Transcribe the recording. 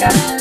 Bye.